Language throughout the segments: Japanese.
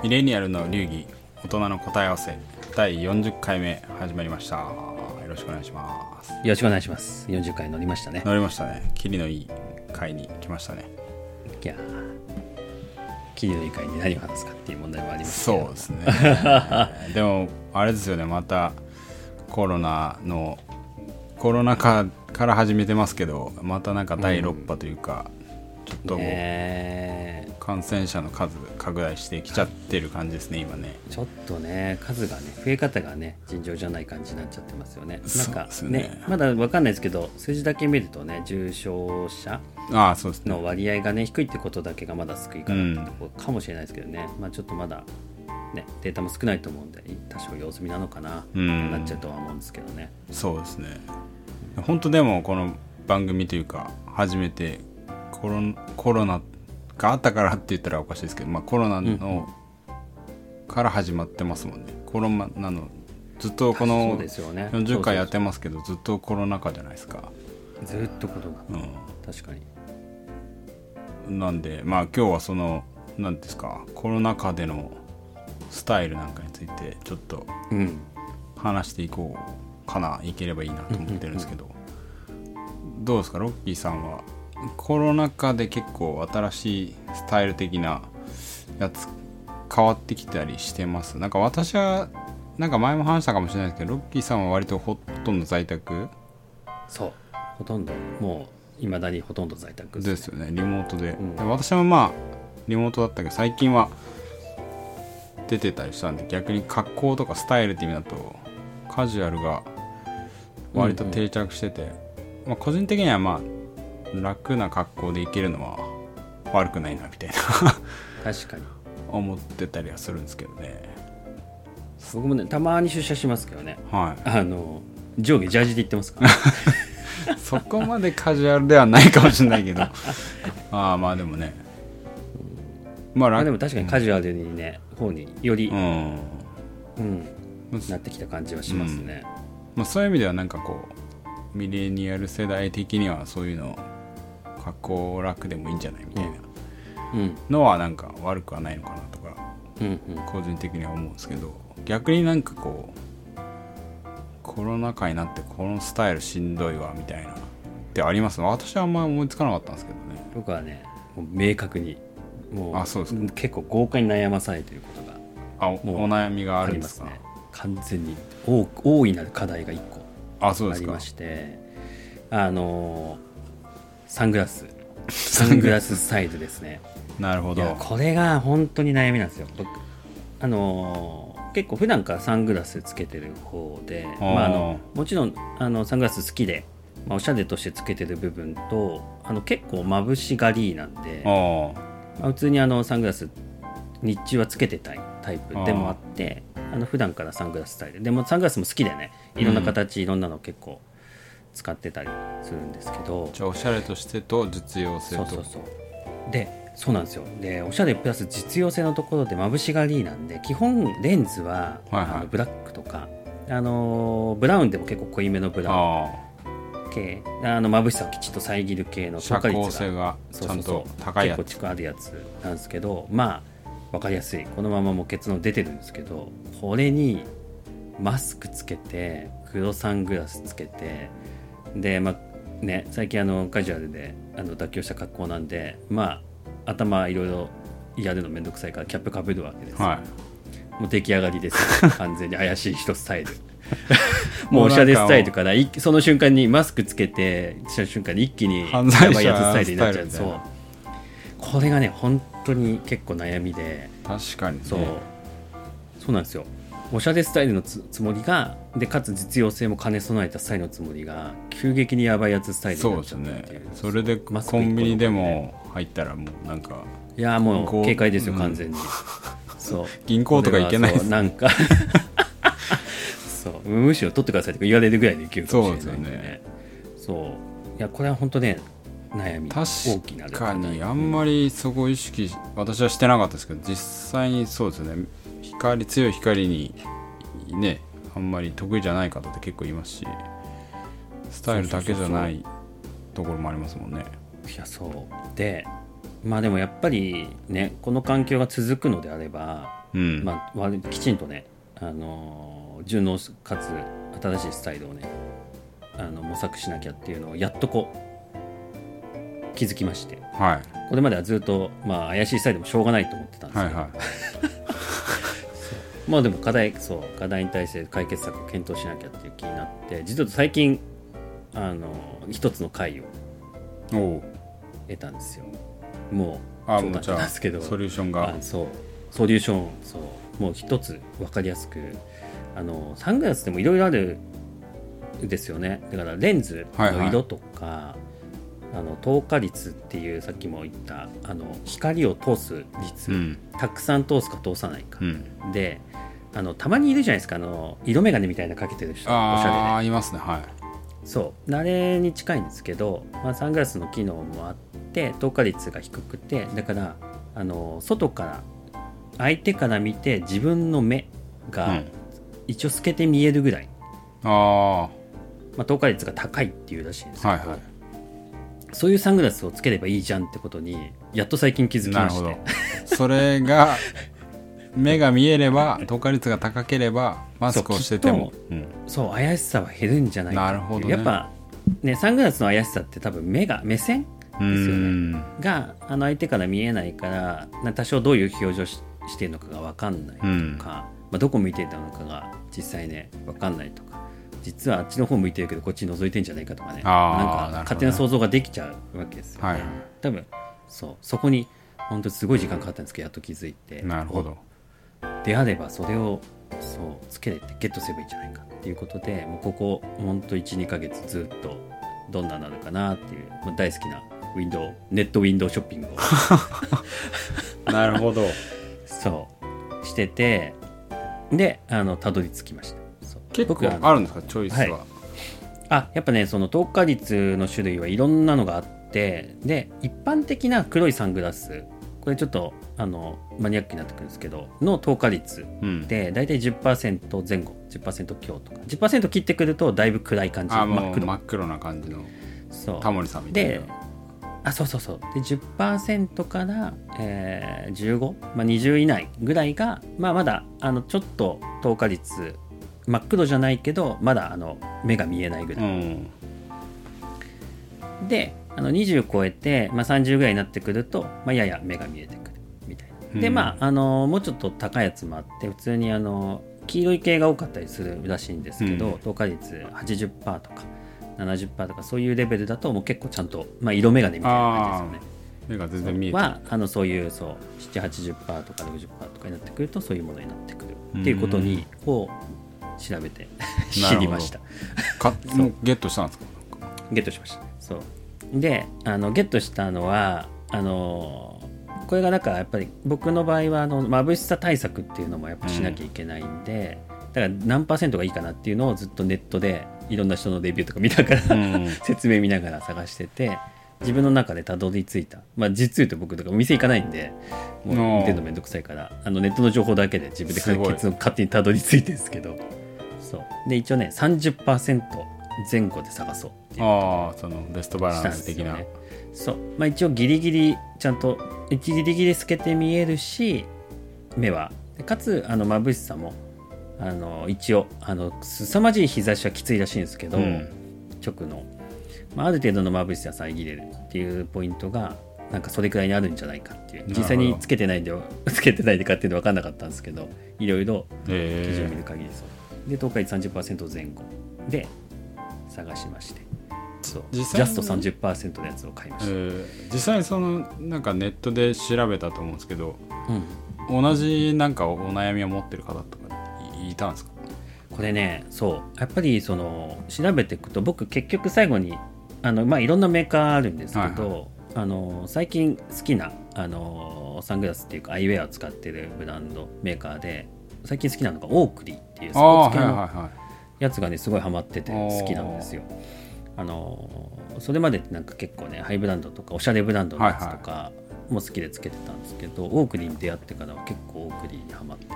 ミレニアルの流儀大人の答え合わせ第40回目始まりました。よろしくお願いします。よろしくお願いします。40回乗りましたね。乗りましたね。キリのいい回に来ましたね。いやキリのいい回に何を話すかっていう問題もありますそうですね。でもあれですよね。またコロナのコロナ禍から始めてますけどまたなんか第6波というか、ちょっともうね感染者の数拡大してきちゃってる感じですね今ね。ちょっとね数がね増え方がね尋常じゃない感じになっちゃってますよね。なんかねねまだわかんないですけど数字だけ見るとね重症者の割合がね低いってことだけがまだ救いかなってところかもしれないですけどね、まあちょっとまだねデータも少ないと思うんで多少様子見なのかな、うん。なっちゃうとは思うんですけどね。そうですね。本当でもこの番組というか初めてコロコロナがあったからって言ったらおかしいですけど、まあ、コロナの、から始まってますもんね。コロナのずっとこそのうですよね。40回やってますけどずっとコロナ禍じゃないですか、ずっとことがう確かに。ん、なんでまあ今日はその何ですかコロナ禍でのスタイルなんかについてちょっとうん。話していこうかないければいいなと思ってるんですけど。どうですかロッキーさんはコロナ禍で結構新しいスタイル的なやつ変わってきたりしてます？なんか私はなんか前も話したかもしれないですけどロッキーさんは割とほとんど在宅？そうほとんど。もういまだにほとんど在宅です。よねリモートで,、ん。で私もまあリモートだったけど最近は出てたりしたんで逆に格好とかスタイルって意味だとカジュアルが割と定着してて、まあ、個人的にはまあ楽な格好でいけるのは悪くないなみたいな。確かに。思ってたりはするんですけどね。僕もねたまに出社しますけどね。はい。あの上下ジャージで行ってますから。そこまでカジュアルではないかもしれないけど。ああまあでもね。まあ楽まあでも確かにカジュアルにね方により、うん。うんなってきた感じはしますね、まあ、そういう意味ではなんかこうミレニアル世代的にはそういうの格好楽でもいいんじゃないみたいな。うん。のはなんか悪くはないのかなとかうんうん。個人的には思うんですけど逆になんかこうコロナ禍になってこのスタイルしんどいわみたいなってあります？私はあんまり思いつかなかったんですけどね。僕はねもう明確にもうあそうですか。結構豪華に悩まされていることがあおもうお悩みがああるんですか？ね。完全に大大いなる課題が1個あそうですか。ありましてあのサングラス。サングラススタイルですね。なるほど。これが本当に悩みなんですよ。僕あのー結構普段からサングラスつけてる方でまあ、あのもちろんあのサングラス好きで、まあ、おしゃれとしてつけてる部分とあの結構眩しがりなんで、あまあ普通にあのサングラス日中はつけてたいタイプでもあってあの普段からサングラススタイル。でもサングラスも好きでねいろんな形、いろんなの結構使ってたりするんですけど。じゃあおしゃれとしてと実用性と。そうそうそう。でそうなんですよ。でおしゃれプラス実用性のところで眩しがりなんで基本レンズは、はいはい。あのブラックとかあのーブラウンでも結構濃いめのブラウン。あ系。あの眩しさをきちっと遮る系の透過率がちゃんと高いやつ。結構近あるやつなんですけどまあ分かりやすい。このままもう結論出てるんですけどこれにマスクつけて黒サングラスつけてでまあね最近あのカジュアルであの妥協した格好なんでまあ頭いろいろやるのめんどくさいからキャップかぶるわけですよ、はい。もう出来上がりですよ。完全に怪しい人スタイル。もうおしゃれスタイルからいその瞬間にマスクつけてした瞬間に一気にやばいやつスタイルになっちゃうそう。これがね本当に結構悩みで。確かにね。そう。そうなんですよおしゃれスタイルのつつもりがでかつ実用性も兼ね備えたスタイルのつもりが急激にやばいやつスタイルにそうなっちですねゃったっていう。それでコンビニでも入ったらもうなんかいやもこうう警戒ですようん。完全に、そう。銀行とか行けない。なんか。そう。むしろ取ってくださいとか言われるぐらいの勢いかもしれないんでそうですね。そう。いやこれは本当ね悩み。大きな確かにあんまりそこ意識私はしてなかったですけど実際にそうですね光強い光にねあんまり得意じゃない方って結構いますしスタイルだけじゃないところもありますもんね。いやそう。でまあでもやっぱりねこの環境が続くのであれば、うん。まあ、わきちんとね、あのー順応かつ新しいスタイルをねあの模索しなきゃっていうのをやっとこう気づきまして。はい。これまではずっと、まあ、怪しいスタイルでもしょうがないと思ってたんですけど、はいはいまあでも課題そう課題に対して解決策を検討しなきゃっていう気になって実は最近あの一つの回を得たんですよ。もうあもうなんですけどソリューションが。あそう。ソリューションそう。もう一つ分かりやすくあのサングラスでもいろいろあるんですよね。だからレンズの色とか、あの透過率っていうさっきも言ったあの光を通す率、うん。たくさん通すか通さないか、うん。であのたまにいるじゃないですか。あの色眼鏡みたいなかけてる人。おしゃああいますね。はい。れでそう。あれに近いんですけど、まあ、サングラスの機能もあって透過率が低くてだからあの外から相手から見て自分の目うがん。一応透けて見えるぐらい、ああはまあ、透過率が高いっていうらしいんですけど、いはそういうサングラスをつければいいじゃんってことにやっと最近気づきまして。ど。それが 目が見えれば透過率が高ければマスクをしてても。そううんそう怪しさは減るんじゃないかなるほどね。やっぱねサングラスの怪しさって多分目が目線うですよね。ん。があの相手から見えないからな多少どういう表情ししてるのかが分かんないとか、うん。まあ、どこ向いてたのかが実際ね分かんないとか実はあっちの方向いてるけどこっち覗いてんじゃないかとかね。なんか勝手な想像ができちゃうわけですよ。ね、はい。多分そう。そこに本当にすごい時間かかったんですけどやっと気づいて。なるほど。であればそれをそうつけれてゲットすればいいんじゃないかっていうことでもうここ本当12ヶ月ずっとどんななのかなっていう、まあ、大好きなウィンドウネットウィンドウショッピングを。なるほど。そう。しててであのたどり着きました結僕構あるんですか？チョイスは。あやっぱねその透過率の種類はいろんなのがあってで一般的な黒いサングラスこれちょっとあのマニアックになってくるんですけどの透過率うん。で大体10%前後10%強とか。10%切ってくるとだいぶ暗い感じ真っ黒。真っ黒な感じのそう。タモリさんみたいな。であそうそうそう。で10%から、えー15、まあ、20以内ぐらいが、まあ、まだあのちょっと透過率真っ黒じゃないけどまだあの目が見えないぐらい、うん。であの20超えて、まあ、30ぐらいになってくると、まあ、やや目が見えてくるみたいな。でうん。まああのもうちょっと高いやつもあって普通にあの黄色い系が多かったりするらしいんですけど、うん。透過率80%とか70%とかそういうレベルだともう結構ちゃんと、まあ、色眼鏡みたいな感じですよね。目が全然見えてはあのそういうそう780%とか60%とかになってくるとそういうものになってくるっていうことにを調べて知りました。か もう。ゲットしたんですか？ゲットしました。そうであのゲットしたのはあのこれがなんかやっぱり僕の場合はあの眩しさ対策っていうのもやっぱしなきゃいけないんで、だから何パーセントがいいかなっていうのをずっとネットでいろんな人のレビューとか見ながら、うん。説明見ながら探してて自分の中でたどり着いた。まあ実言うと僕とかお店行かないんでもうおー。運転のめんどくさいからあのネットの情報だけで自分で結論勝手にたどり着いてるんですけどそう。で一応ね30%前後で探そうっていう。ああそのベストバランス的な、ね。そう。まあ一応ギリギリちゃんとギリギリ透けて見えるし目は。でかつあの眩しさもあの一応あの凄まじい日差しはきついらしいんですけど、うん。直の、まあ、ある程度の眩しさ遮れるっていうポイントがなんかそれくらいにあるんじゃないかっていう。実際につけてないんで つけてないでかっていうの分かんなかったんですけどいろいろ記事を見える限りそうで東海30%前後で探しまして。そう。ジ実際にャスト30%のやつを買いまーした、えー実際にそのなんかネットで調べたと思うんですけどうん、同じなんかお悩みを持ってる方とかいいたんですか？これねそう。やっぱりその調べていくと僕結局最後にあの、まあ、いろんなメーカーあるんですけど、はい。あの最近好きなあのサングラスっていうかアイウェアを使ってるブランドメーカーで最近好きなのがオークリーっていうスポーツ系のはいはいはやつがねすごいハマってて好きなんですよ。あのそれまでなんか結構ねハイブランドとかおしゃれブランドのやつとかも好きでつけてたんですけど、オークリーに出会ってからは結構オークリーにハマってて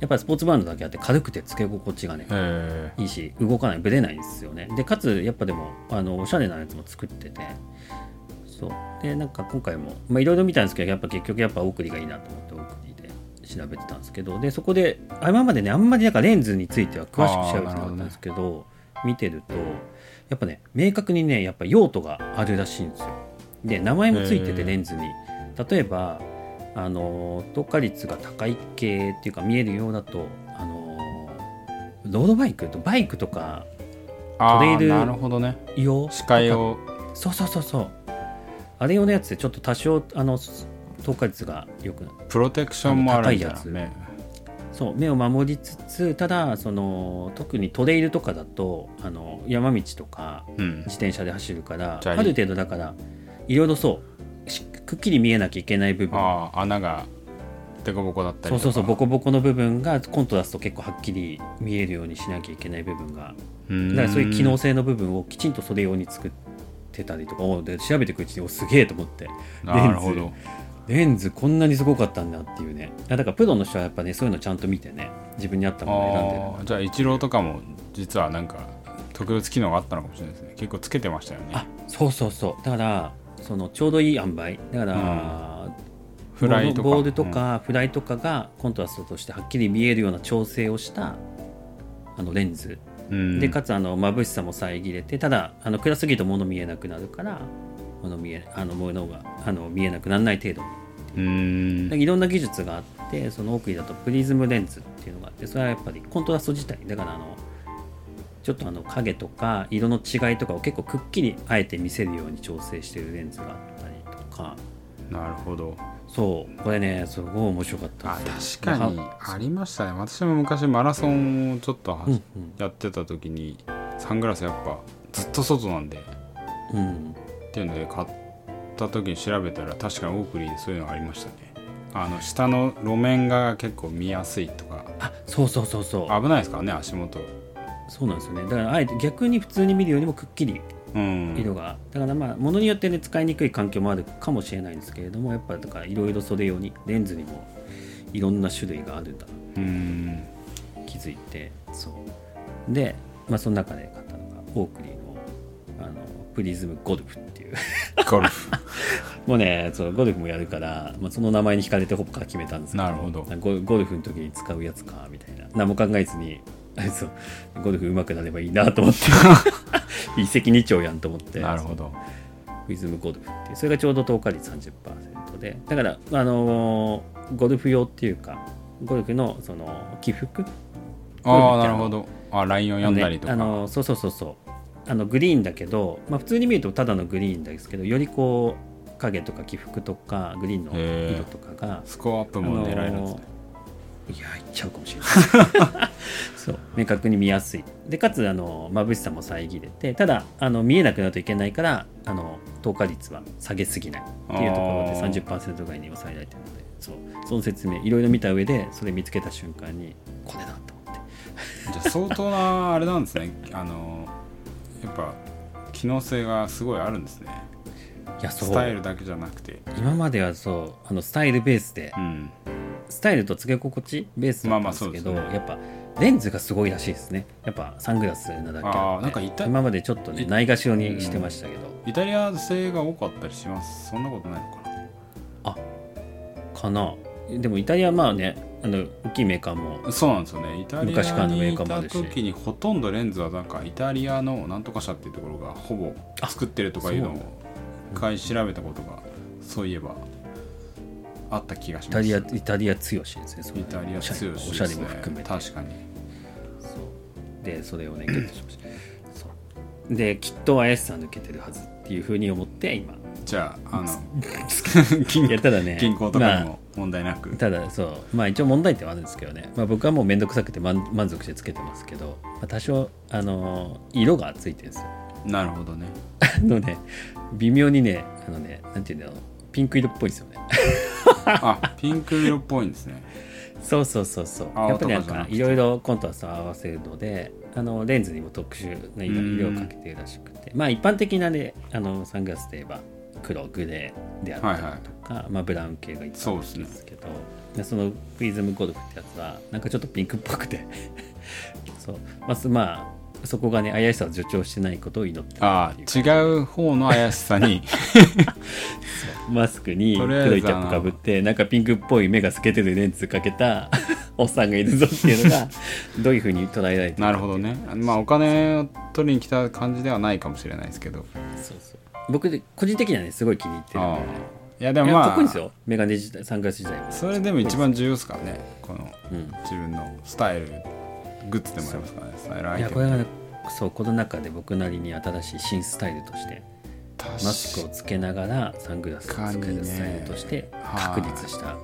やっぱりスポーツブランドだけあって軽くてつけ心地がねいへいいし動かないブレないんですよね。でかつやっぱでもあのおしゃれなやつも作っててそう。でなんか今回もまあいろいろ見たんですけどやっぱ結局やっぱオークリーがいいなと思ってオークリー。で調べてたんですけどでそこであ今までねあんまりなんかレンズについては詳しく調べてなかったんですけど見てるとやっぱね明確にねやっぱ用途があるらしいんですよ。で名前もついててレンズに。例えばあの透過率が高い系っていうか見えるようだとあのロードバイクとバイクとかトレイルなるほどね。用視界を。そうそうそうそう。あれ用のやつでちょっと多少あの透過率がよくプロテクションもあるやつ。ねそう目を守りつつただその特にトレイルとかだとあの山道とかうん。自転車で走るから砂利ある程度だからいろいろそう。しくっきり見えなきゃいけない部分。ああ穴がデコボコだったりとか。そうそうそうボコボコの部分がコントラスト結構はっきり見えるようにしなきゃいけない部分が。うん。だからそういう機能性の部分をきちんとそれ用に作ってたりとか。おで調べていくうちにおすげえと思って。なるほどレンズこんなにすごかったんだっていうね。だからプロの人はやっぱねそういうのちゃんと見てね自分に合ったものを選んでる。じゃあイチローとかも実はなんか特別機能があったのかもしれないですね。結構つけてましたよね。あそうそうそう。だからそのちょうどいい塩梅。だから、フライとか。ボールとかフライとかがコントラストとしてはっきり見えるような調整をしたあのレンズ、うん。でかつあの眩しさも遮れてただあの暗すぎると物見えなくなるから物見えあの物があの見えなくならない程度。うん。いろんな技術があってその奥にだとプリズムレンズっていうのがあってそれはやっぱりコントラスト自体。だからあのちょっとあの影とか色の違いとかを結構くっきりあえて見せるように調整してるレンズがあったりとか。なるほど。そうこれねすごい面白かったあ確かにはありましたね。私も昔マラソンをちょっとやってた時にサングラスやっぱずっと外なんで。うんっていうので買った時に調べたら確かにオークリーでそういうのありましたね。あの下の路面が結構見やすいとか。あそうそうそうそう。危ないですからね足元。そうなんですよね。だからあえて逆に普通に見るよりもくっきりうん。色が、だからまあものによってね使いにくい環境もあるかもしれないんですけれどもやっぱだからいろいろそれ用にレンズにもいろんな種類があるんだうん。気づいてそう。で、まあ、その中で買ったのがオークリーのあのプリズムゴルフってい うゴルフ。もうねそうゴルフもやるから、まあ、その名前に惹かれてほぼから決めたんですけどなるほど。ゴゴルフの時に使うやつかみたいな何も考えずにあそうゴルフ上手くなればいいなと思って 一石二鳥やんと思って。なるほど。ウィズムゴルフっていうそれがちょうど透過率30%でだからあのーゴルフ用っていうかゴルフのその起伏？ああなるほど。あラインを読んだりとか。あのそうそうそうそうあのグリーンだけど、まあ、普通に見るとただのグリーンですけどよりこう影とか起伏とかグリーンの色とかがスコアアップも狙えるんですね、いやいっちゃうかもしれない。そう明確に見やすい。でかつあの眩しさも遮れてただあの見えなくなるといけないからあの透過率は下げすぎないっていうところであー。30%ぐらいに抑えられてるので。そうその説明いろいろ見た上でそれ見つけた瞬間にこれだと思って。じゃあ相当なあれなんですね。あのやっぱ機能性がすごいあるんですね。いやそう。スタイルだけじゃなくて。今まではそうあのスタイルベースでうん。スタイルとつけ心地ベースだったんですけど、まあまあやっぱレンズがすごいらしいですね。やっぱサングラスなだけあなんか今までちょっとねいないがしろにしてましたけど、イタリア製が多かったりします？そんなことないのかな？かな。でもイタリアまあねあの大きいメーカーもそうなんですよね。イタリ昔からのメアにいたーカーもあるし。時にほとんどレンズはなんかイタリアのなんとか社っていうところがほぼ作ってるとかいうのを一回調べたことがそういえばあった気がします。イタリアイタリア強しですねそのイタリア強しおしゃれも含めて。確かに。でそれをねゲットしましたできっと怪しさ抜けてるはずっていうふうに思って今。じゃああのい銀 やただね。銀行とかまあにも問題なく、ただそう。まあ一応問題点はあるんですけどね、まあ、僕はもう面倒くさくて満満足してつけてますけど、まあ、多少あのー色がついてるんですよ。なるほどね。あのね微妙にねあのねなんていうんだろう。ピンク色っぽいですよね。あピンク色っぽいんですねそうそうそうそう。青やっぱりなんとかいろいろコントラストを合わせるのであのレンズにも特殊な色をかけてるらしくて。まあ一般的なねあのサングラスといえば黒グレーであったりとか、まあ、ブラウン系が一般そうですけど。でそのプリズムゴルフってやつはなんかちょっとピンクっぽくて。そう。まあすまあそこがね怪しさを助長してないことを祈ってるああ違う方の怪しさに マスクに黒いキャップかぶってなんかピンクっぽい目が透けてるレンズかけた おっさんがいるぞっていうのが どういうふうに捉えられてなるほどね。まあお金を取りに来た感じではないかもしれないですけど。そうそう。僕で個人的にはねすごい気に入ってるいやいやでもまあかっこいいですよ。メガネ自体サングラス自体も。それでも一番重要ですからね。このうん。自分のスタイルグッズでもありますからね。スタイルアイテム。いやこれがねそうこの中で僕なりに新しい新スタイルとして確マスクをつけながらサングラスをつけるスタイルとしてはい確立した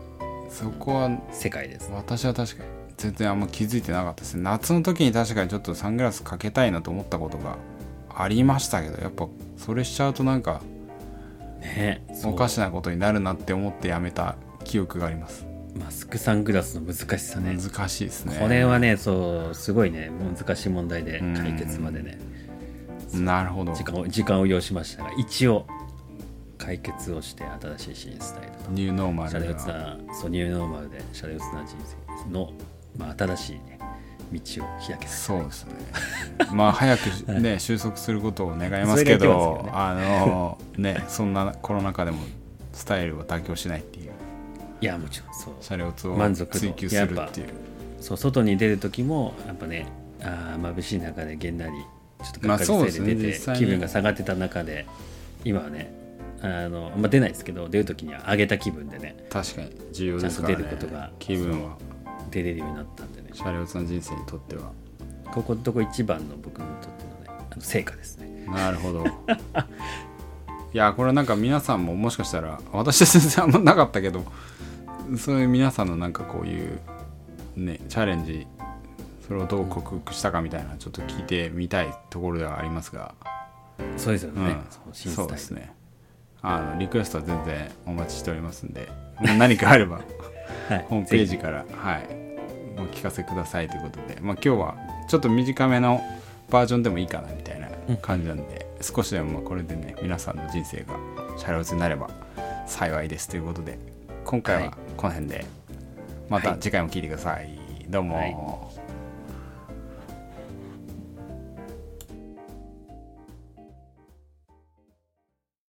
そこは世界です、私は確かに全然あんま気づいてなかったですね。夏の時に確かにちょっとサングラスかけたいなと思ったことがありましたけどやっぱそれしちゃうとなんかねおかしなことになるなって思ってやめた記憶があります。マスクサングラスの難しさね。難しいですね。これはねそうすごいね難しい問題でうん。解決までねなるほど。時間を時間を要しましたが一応解決をして新しい新スタイルと。ニューノーマシャレツなそうニューノーマルでシャレオツな人生の、まあ、新しいね道を開けた。そうですね。まあ早くね収束することを願いますけどね。あのねそんなコロナ禍でもスタイルは妥協しないっていう。いやもちろんそう。シャレオツを満足度。追求するっていう。そう外に出る時もやっぱねあー眩しい中でげんなりちょっとがっかりまあそうで出て、気分が下がってた中で今はねあのあんま出ないですけど出る時には上げた気分でね確かに。重要ですからね。出ることが気分は。出れるようになったんでね。シャレオツな人生にとっては。ここのとこ一番の僕にとってのねあの成果ですね。なるほど。いやこれはなんか皆さんももしかしたら私は全然あんまなかったけどそういう皆さんのなんかこういうねチャレンジそれをどう克服したかみたいなちょっと聞いてみたいところではありますが、そうですよね、うん。そそうですね。あのリクエストは全然お待ちしておりますんで。何かあれば はい、ホームペーぜジから、はい、お聞かせくださいということで、まあ、今日はちょっと短めのバージョンでもいいかなみたいな感じなんで、少しでもまあこれでね皆さんの人生がシャレオツになれば幸いですということで今回はい。はこの辺で、また次回も聞いてください、どうも、はい